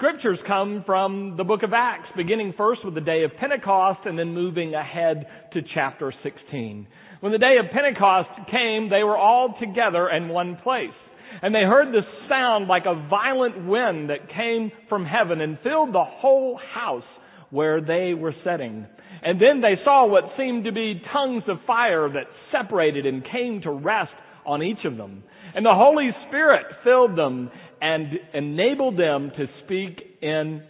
scriptures come from the book of Acts, beginning first with the day of Pentecost and then moving ahead to chapter 16. When the day of Pentecost came, they were all together in one place. And they heard this sound like a violent wind that came from heaven and filled the whole house where they were sitting. And then they saw what seemed to be tongues of fire that separated and came to rest on each of them. And the Holy Spirit filled them and enabled them to speak in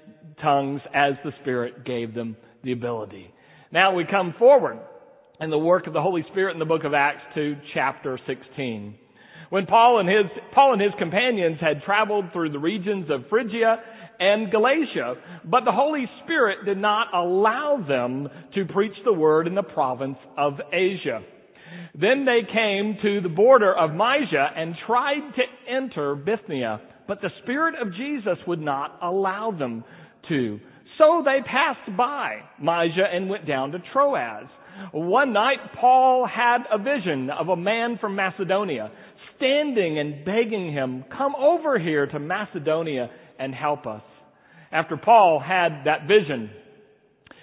tongues as the Spirit gave them the ability. Now we come forward in the work of the Holy Spirit in the book of Acts to chapter 16. When Paul and his, Paul and his companions had traveled through the regions of Phrygia and Galatia, but the Holy Spirit did not allow them to preach the word in the province of Asia. Then they came to the border of Mysia and tried to enter Bithynia, but the Spirit of Jesus would not allow them to. So they passed by Mysia and went down to Troas. One night, Paul had a vision of a man from Macedonia standing and begging him, come over here to Macedonia and help us. After Paul had that vision,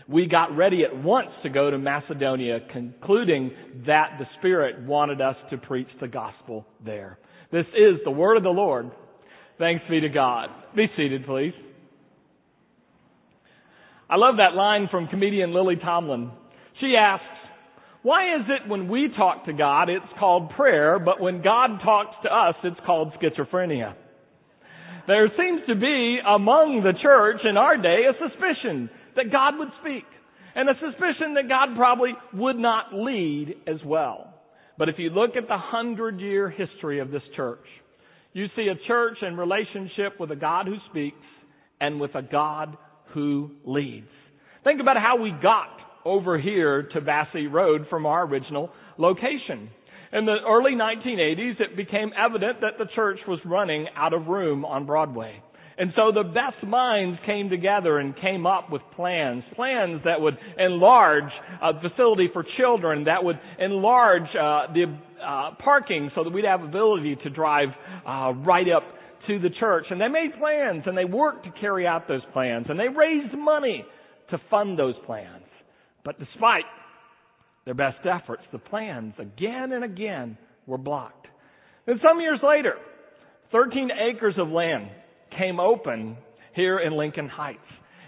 we got ready at once to go to Macedonia, concluding that the Spirit wanted us to preach the gospel there. This is the word of the Lord. Thanks be to God. Be seated, please. I love that line from comedian Lily Tomlin. She asks, why is it when we talk to God, it's called prayer, but when God talks to us, it's called schizophrenia? There seems to be among the church in our day a suspicion that God would speak and a suspicion that God probably would not lead as well. But if you look at the hundred year history of this church, you see a church in relationship with a God who speaks and with a God who leads. Think about how we got over here to Vassy Road from our original location. In the early 1980s, it became evident that the church was running out of room on Broadway. And so the best minds came together and came up with plans, plans that would enlarge a facility for children, that would enlarge uh, the uh, parking so that we'd have ability to drive uh, right up to the church. And they made plans and they worked to carry out those plans and they raised money to fund those plans. But despite their best efforts, the plans again and again were blocked. And some years later, 13 acres of land came open here in Lincoln Heights.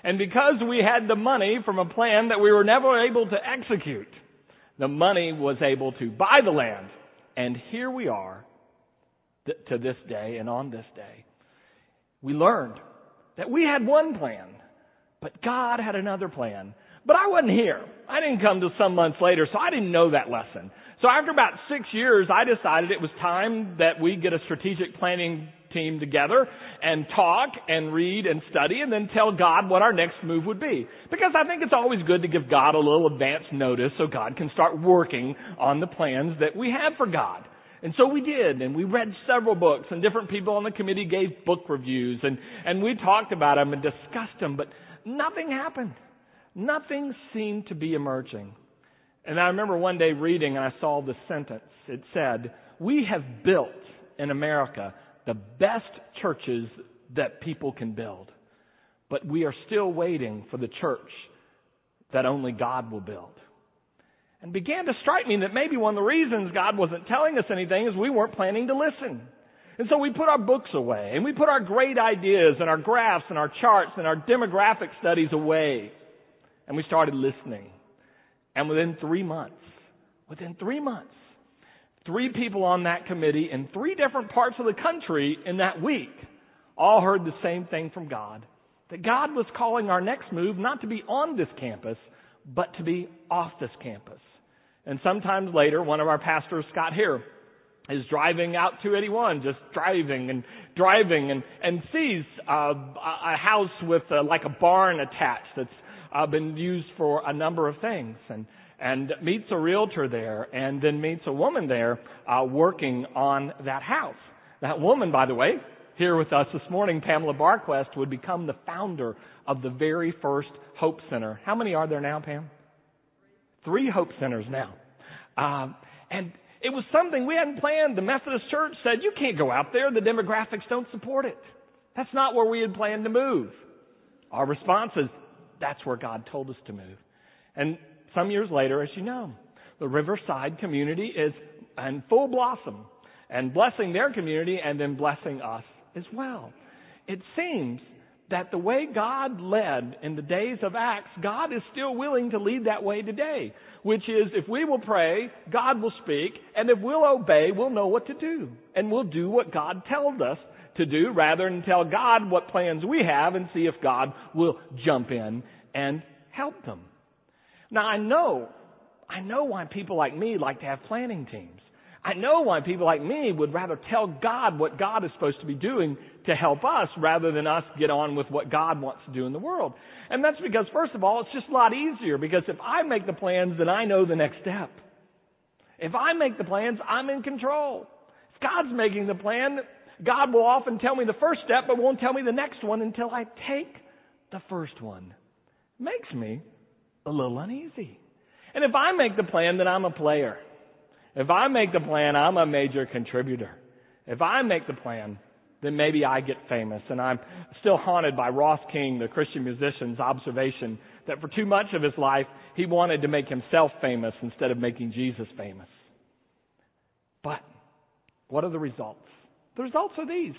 And because we had the money from a plan that we were never able to execute, the money was able to buy the land. And here we are to this day and on this day. We learned that we had one plan, but God had another plan. But I wasn't here. I didn't come till some months later, so I didn't know that lesson. So after about six years, I decided it was time that we get a strategic planning team together and talk and read and study and then tell God what our next move would be. Because I think it's always good to give God a little advance notice so God can start working on the plans that we have for God. And so we did, and we read several books, and different people on the committee gave book reviews, and, and we talked about them and discussed them, but nothing happened nothing seemed to be emerging. And I remember one day reading and I saw this sentence. It said, we have built in America the best churches that people can build. But we are still waiting for the church that only God will build. And began to strike me that maybe one of the reasons God wasn't telling us anything is we weren't planning to listen. And so we put our books away and we put our great ideas and our graphs and our charts and our demographic studies away and we started listening. And within three months, within three months, three people on that committee in three different parts of the country in that week all heard the same thing from God. That God was calling our next move not to be on this campus, but to be off this campus. And sometimes later, one of our pastors, Scott here, is driving out 281, just driving and driving and, and sees uh, a house with uh, like a barn attached that's uh, been used for a number of things and and meets a realtor there and then meets a woman there uh, working on that house. That woman, by the way, here with us this morning, Pamela Barquest, would become the founder of the very first Hope Center. How many are there now, Pam? Three Hope Centers now. Um, and it was something we hadn't planned. The Methodist Church said, you can't go out there. The demographics don't support it. That's not where we had planned to move. Our response is, that's where God told us to move. And some years later, as you know, the Riverside community is in full blossom and blessing their community and then blessing us as well. It seems that the way God led in the days of Acts, God is still willing to lead that way today. Which is, if we will pray, God will speak, and if we'll obey, we'll know what to do. And we'll do what God tells us to do rather than tell God what plans we have and see if God will jump in and help them. Now I know, I know why people like me like to have planning teams. I know why people like me would rather tell God what God is supposed to be doing to help us rather than us get on with what God wants to do in the world. And that's because, first of all, it's just a lot easier because if I make the plans, then I know the next step. If I make the plans, I'm in control. If God's making the plan, God will often tell me the first step, but won't tell me the next one until I take the first one. Makes me a little uneasy. And if I make the plan, then I'm a player. If I make the plan, I'm a major contributor. If I make the plan, then maybe I get famous. And I'm still haunted by Ross King, the Christian musician's observation that for too much of his life, he wanted to make himself famous instead of making Jesus famous. But what are the results? The results are these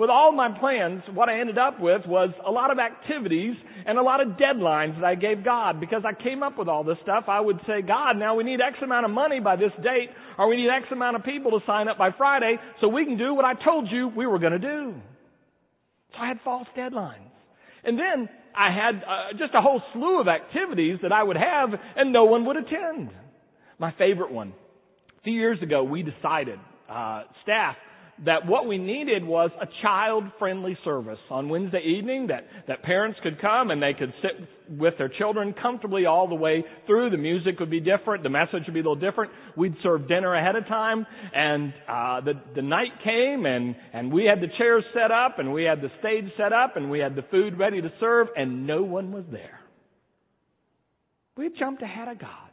with all my plans, what I ended up with was a lot of activities and a lot of deadlines that I gave God. Because I came up with all this stuff, I would say, God, now we need X amount of money by this date, or we need X amount of people to sign up by Friday, so we can do what I told you we were going to do. So I had false deadlines. And then I had uh, just a whole slew of activities that I would have and no one would attend. My favorite one. A few years ago, we decided, uh, staff, that what we needed was a child-friendly service on Wednesday evening that, that parents could come and they could sit with their children comfortably all the way through. The music would be different. The message would be a little different. We'd serve dinner ahead of time and, uh, the, the night came and, and we had the chairs set up and we had the stage set up and we had the food ready to serve and no one was there. We jumped ahead of God.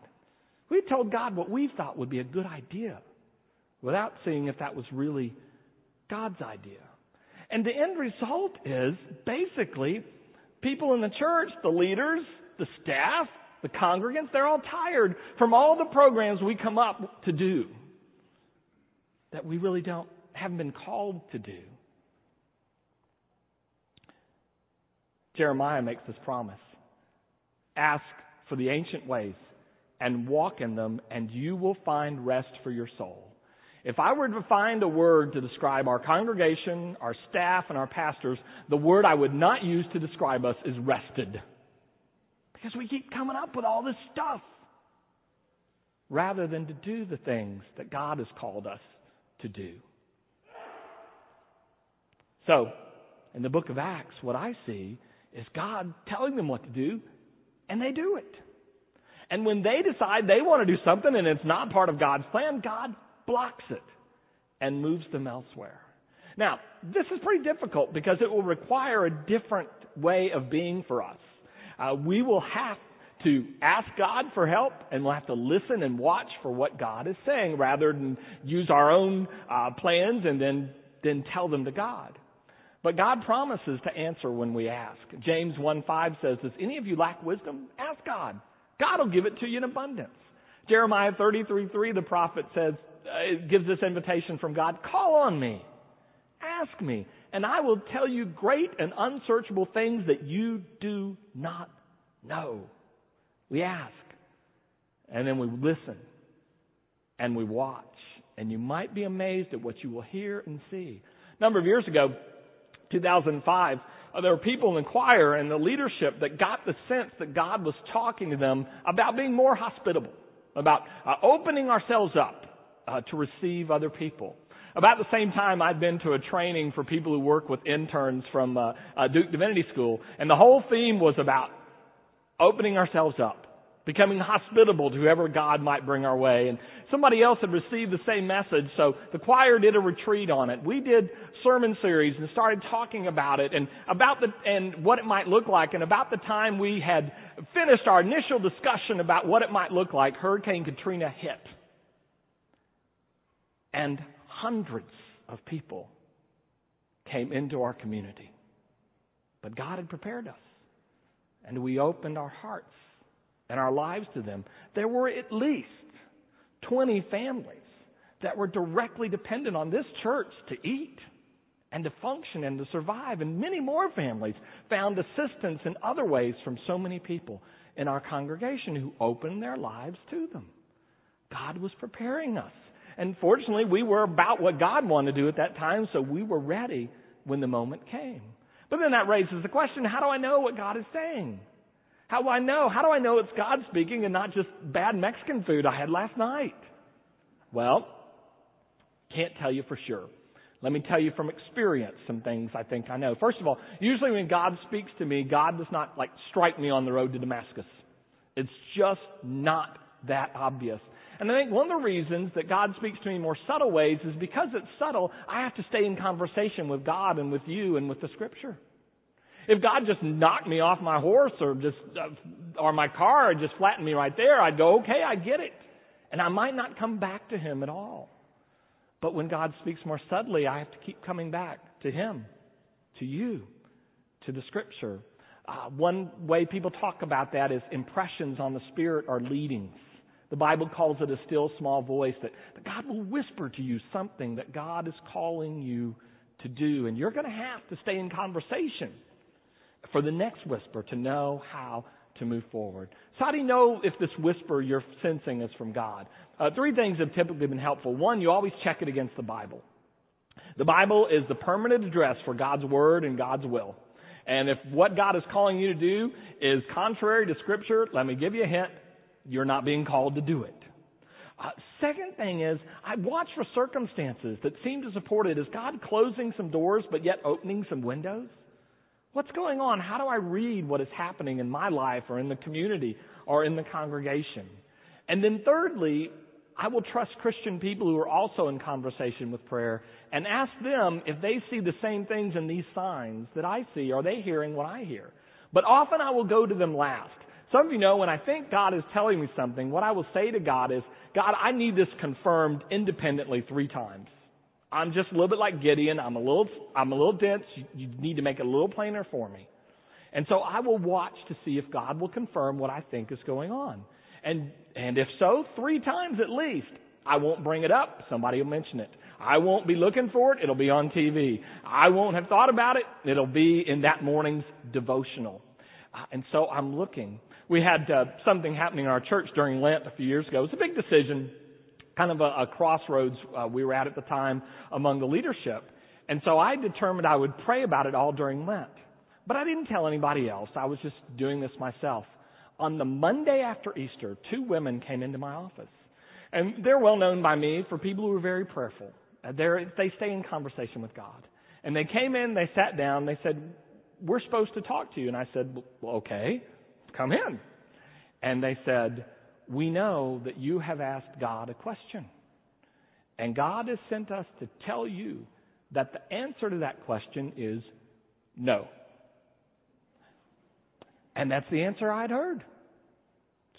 We told God what we thought would be a good idea without seeing if that was really God's idea. And the end result is basically people in the church, the leaders, the staff, the congregants, they're all tired from all the programs we come up to do that we really don't, haven't been called to do. Jeremiah makes this promise. Ask for the ancient ways and walk in them, and you will find rest for your soul. If I were to find a word to describe our congregation, our staff, and our pastors, the word I would not use to describe us is rested. Because we keep coming up with all this stuff rather than to do the things that God has called us to do. So, in the book of Acts, what I see is God telling them what to do, and they do it. And when they decide they want to do something and it's not part of God's plan, God blocks it and moves them elsewhere. Now, this is pretty difficult because it will require a different way of being for us. Uh, we will have to ask God for help and we'll have to listen and watch for what God is saying rather than use our own uh, plans and then, then tell them to God. But God promises to answer when we ask. James 1 5 says, Does any of you lack wisdom? Ask God. God will give it to you in abundance. Jeremiah 33 3, the prophet says, gives this invitation from God call on me, ask me, and I will tell you great and unsearchable things that you do not know. We ask, and then we listen, and we watch, and you might be amazed at what you will hear and see. A number of years ago, 2005, uh, there were people in the choir and the leadership that got the sense that God was talking to them about being more hospitable, about uh, opening ourselves up uh, to receive other people. About the same time, I'd been to a training for people who work with interns from uh, uh, Duke Divinity School, and the whole theme was about opening ourselves up, becoming hospitable to whoever God might bring our way. And somebody else had received the same message, so the choir did a retreat on it. We did sermon series and started talking about it and about the and what it might look like. And about the time we had finished our initial discussion about what it might look like, Hurricane Katrina hit and hundreds of people came into our community. But God had prepared us. and we opened our hearts and our lives to them, there were at least 20 families that were directly dependent on this church to eat and to function and to survive. And many more families found assistance in other ways from so many people in our congregation who opened their lives to them. God was preparing us. And fortunately, we were about what God wanted to do at that time, so we were ready when the moment came. But then that raises the question, how do I know what God is saying? How do I know? How do I know it's God speaking and not just bad Mexican food I had last night? Well, can't tell you for sure. Let me tell you from experience some things I think I know. First of all, usually when God speaks to me, God does not like strike me on the road to Damascus. It's just not that obvious. And I think one of the reasons that God speaks to me in more subtle ways is because it's subtle, I have to stay in conversation with God and with you and with the scripture. If God just knocked me off my horse or just, uh, or my car or just flattened me right there, I'd go, okay, I get it. And I might not come back to Him at all. But when God speaks more subtly, I have to keep coming back to Him, to you, to the Scripture. Uh, one way people talk about that is impressions on the Spirit are leadings. The Bible calls it a still small voice that, that God will whisper to you something that God is calling you to do. And you're going to have to stay in conversation for the next whisper to know how to move forward. So how do you know if this whisper you're sensing is from God? Uh, three things have typically been helpful. One, you always check it against the Bible. The Bible is the permanent address for God's Word and God's will. And if what God is calling you to do is contrary to Scripture, let me give you a hint, you're not being called to do it. Uh, second thing is, I watch for circumstances that seem to support it. Is God closing some doors but yet opening some windows? What's going on? How do I read what is happening in my life or in the community or in the congregation? And then thirdly, I will trust Christian people who are also in conversation with prayer and ask them if they see the same things in these signs that I see. Are they hearing what I hear? But often I will go to them last. Some of you know when I think God is telling me something, what I will say to God is, God, I need this confirmed independently three times. I'm just a little bit like Gideon. I'm a little, I'm a little dense. You, you need to make it a little plainer for me. And so I will watch to see if God will confirm what I think is going on. And, and if so, three times at least. I won't bring it up. Somebody will mention it. I won't be looking for it. It'll be on TV. I won't have thought about it. It'll be in that morning's devotional. Uh, and so I'm looking. We had uh, something happening in our church during Lent a few years ago. It was a big decision kind of a, a crossroads uh, we were at at the time among the leadership. And so I determined I would pray about it all during Lent. But I didn't tell anybody else. I was just doing this myself. On the Monday after Easter, two women came into my office. And they're well known by me for people who are very prayerful. Uh, they're, they stay in conversation with God. And they came in, they sat down, they said, We're supposed to talk to you. And I said, well, Okay, come in. And they said, we know that you have asked God a question. And God has sent us to tell you that the answer to that question is no. And that's the answer I'd heard.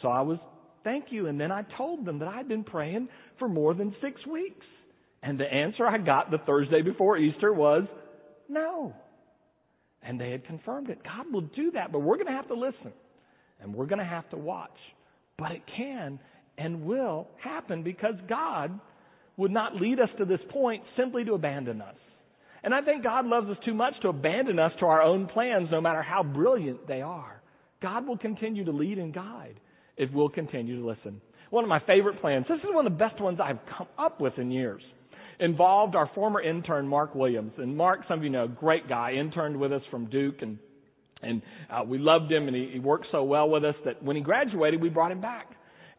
So I was, thank you. And then I told them that I'd been praying for more than six weeks. And the answer I got the Thursday before Easter was no. And they had confirmed it. God will do that, but we're going to have to listen. And we're going to have to watch. But it can and will happen because God would not lead us to this point simply to abandon us. And I think God loves us too much to abandon us to our own plans, no matter how brilliant they are. God will continue to lead and guide if we'll continue to listen. One of my favorite plans, this is one of the best ones I've come up with in years, involved our former intern, Mark Williams. And Mark, some of you know, great guy, interned with us from Duke and and uh, we loved him, and he, he worked so well with us that when he graduated, we brought him back.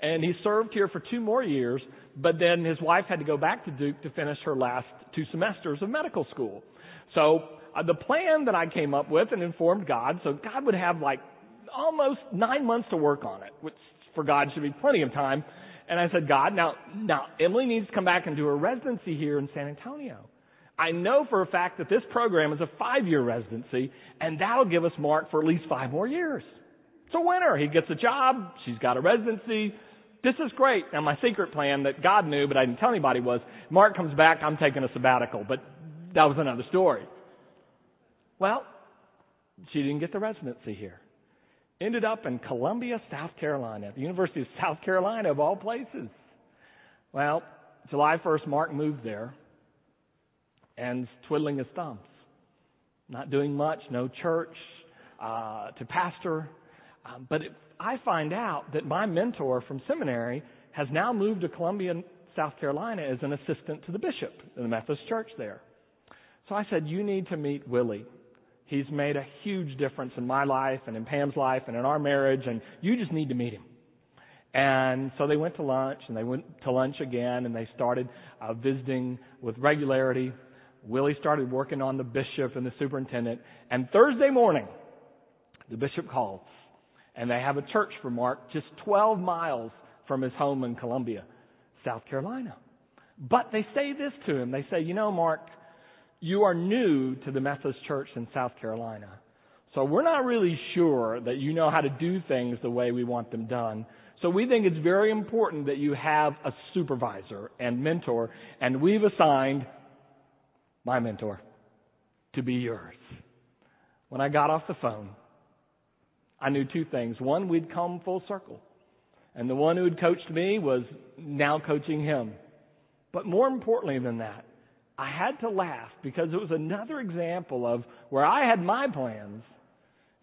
And he served here for two more years, but then his wife had to go back to Duke to finish her last two semesters of medical school. So uh, the plan that I came up with and informed God, so God would have like almost nine months to work on it, which for God should be plenty of time. And I said, God, now, now Emily needs to come back and do her residency here in San Antonio. I know for a fact that this program is a five year residency, and that'll give us Mark for at least five more years. It's a winner. He gets a job, she's got a residency. This is great. Now, my secret plan that God knew, but I didn't tell anybody, was Mark comes back, I'm taking a sabbatical. But that was another story. Well, she didn't get the residency here. ended up in Columbia, South Carolina, the University of South Carolina of all places. Well, July 1st, Mark moved there and twiddling his thumbs, not doing much, no church uh, to pastor. Um, but it, I find out that my mentor from seminary has now moved to Columbia, South Carolina as an assistant to the bishop in the Methodist church there. So I said, You need to meet Willie. He's made a huge difference in my life and in Pam's life and in our marriage, and you just need to meet him. And so they went to lunch, and they went to lunch again, and they started uh, visiting with regularity. Willie started working on the bishop and the superintendent. And Thursday morning, the bishop calls, and they have a church for Mark just 12 miles from his home in Columbia, South Carolina. But they say this to him. They say, you know, Mark, you are new to the Methodist Church in South Carolina. So we're not really sure that you know how to do things the way we want them done. So we think it's very important that you have a supervisor and mentor, and we've assigned my mentor to be yours. When I got off the phone, I knew two things. One, we'd come full circle. And the one who had coached me was now coaching him. But more importantly than that, I had to laugh because it was another example of where I had my plans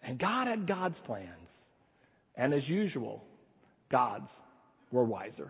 and God had God's plans. And as usual, God's were wiser.